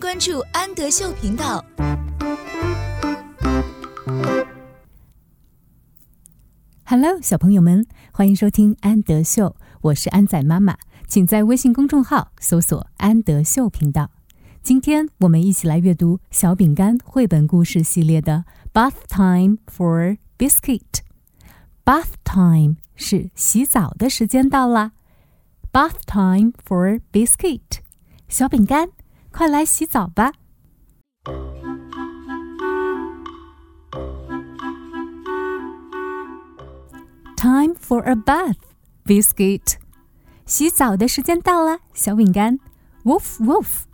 关注安德秀频道。Hello，小朋友们，欢迎收听安德秀，我是安仔妈妈，请在微信公众号搜索“安德秀频道”。今天我们一起来阅读小饼干绘本故事系列的《Bath Time for Biscuit》。Bath time 是洗澡的时间到了。Bath time for biscuit，小饼干，快来洗澡吧。Time for a bath, biscuit，洗澡的时间到了，小饼干。Woof woof,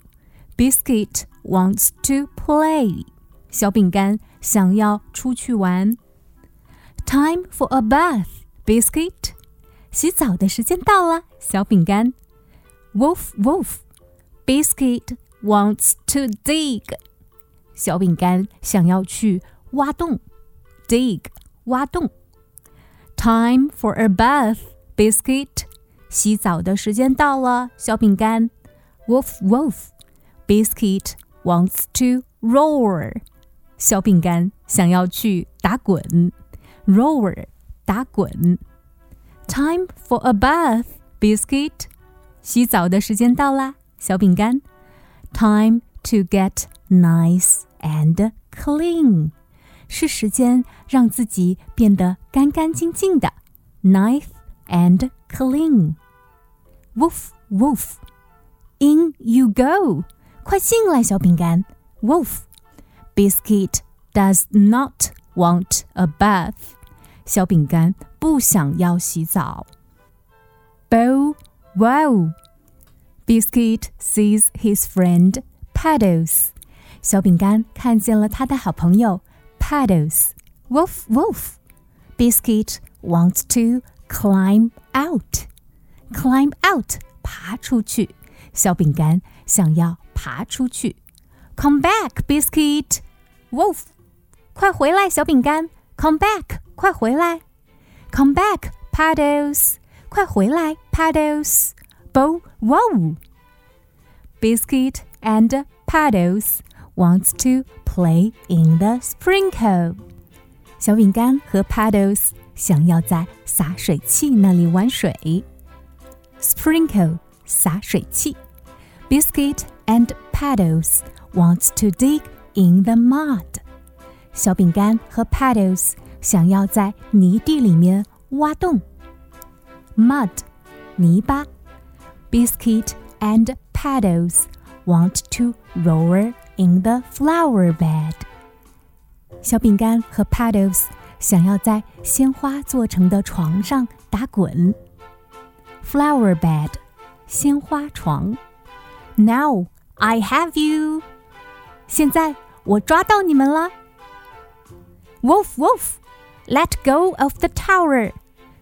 biscuit wants to play，小饼干想要出去玩。Time for a bath, biscuit。洗澡的时间到了，小饼干。Wolf, wolf. Biscuit wants to dig. 小饼干想要去挖洞。Dig，挖洞。Time for a bath, biscuit. 洗澡的时间到了，小饼干。Wolf, wolf. Biscuit wants to roar. 小饼干想要去打滚。roar 打滚。Time for a bath, biscuit。洗澡的时间到啦，小饼干。 Time to get nice and clean。是时间让自己变得干干净净的，nice and clean。Woof woof。In you go。快进来，小饼干。Wolf。Biscuit does not want a bath。小饼干不想要洗澡。Bow wow. Biscuit sees his friend Paddles. 小饼干看见了他的好朋友 Paddles. Woof woof. Biscuit wants to climb out. Climb out，爬出去。小饼干想要爬出去。Come back, Biscuit. Wolf，快回来，小饼干。Come back，快回来！Come back, Paddles！快回来，Paddles! Bow wow! Biscuit and Paddles wants to play in the sprinkle. 小饼干和 Paddles 想要在洒水器那里玩水。Sprinkle 洒水器。Biscuit and Paddles wants to dig in the mud. 小饼干和 Paddles 想要在泥地里面挖洞。Mud，泥巴。 Biscuit and Paddles want to roll in the flower bed。小饼干和 Paddles 想要在鲜花做成的床上打滚。Flower bed，鲜花床。Now I have you。现在我抓到你们了。Wolf, wolf, let go of the tower！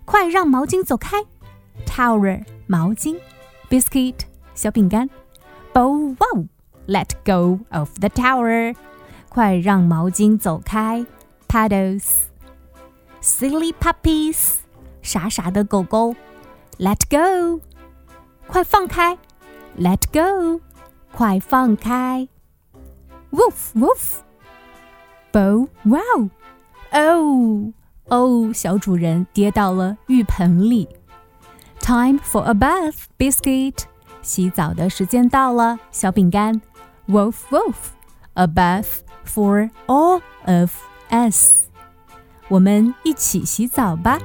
快让毛巾走开。Tower，毛巾。 Biscuit，小饼干。Bow wow, let go of the tower！快让毛巾走开。Paddles, silly puppies，傻傻的狗狗。Let go，快放开。Let go，快放开。Woof woof, bow wow。哦哦，小主人跌到了浴盆里。 Time for a bath, biscuit。洗澡的时间到了，小饼干。Wolf, wolf, a bath for all of us。我们一起洗澡吧。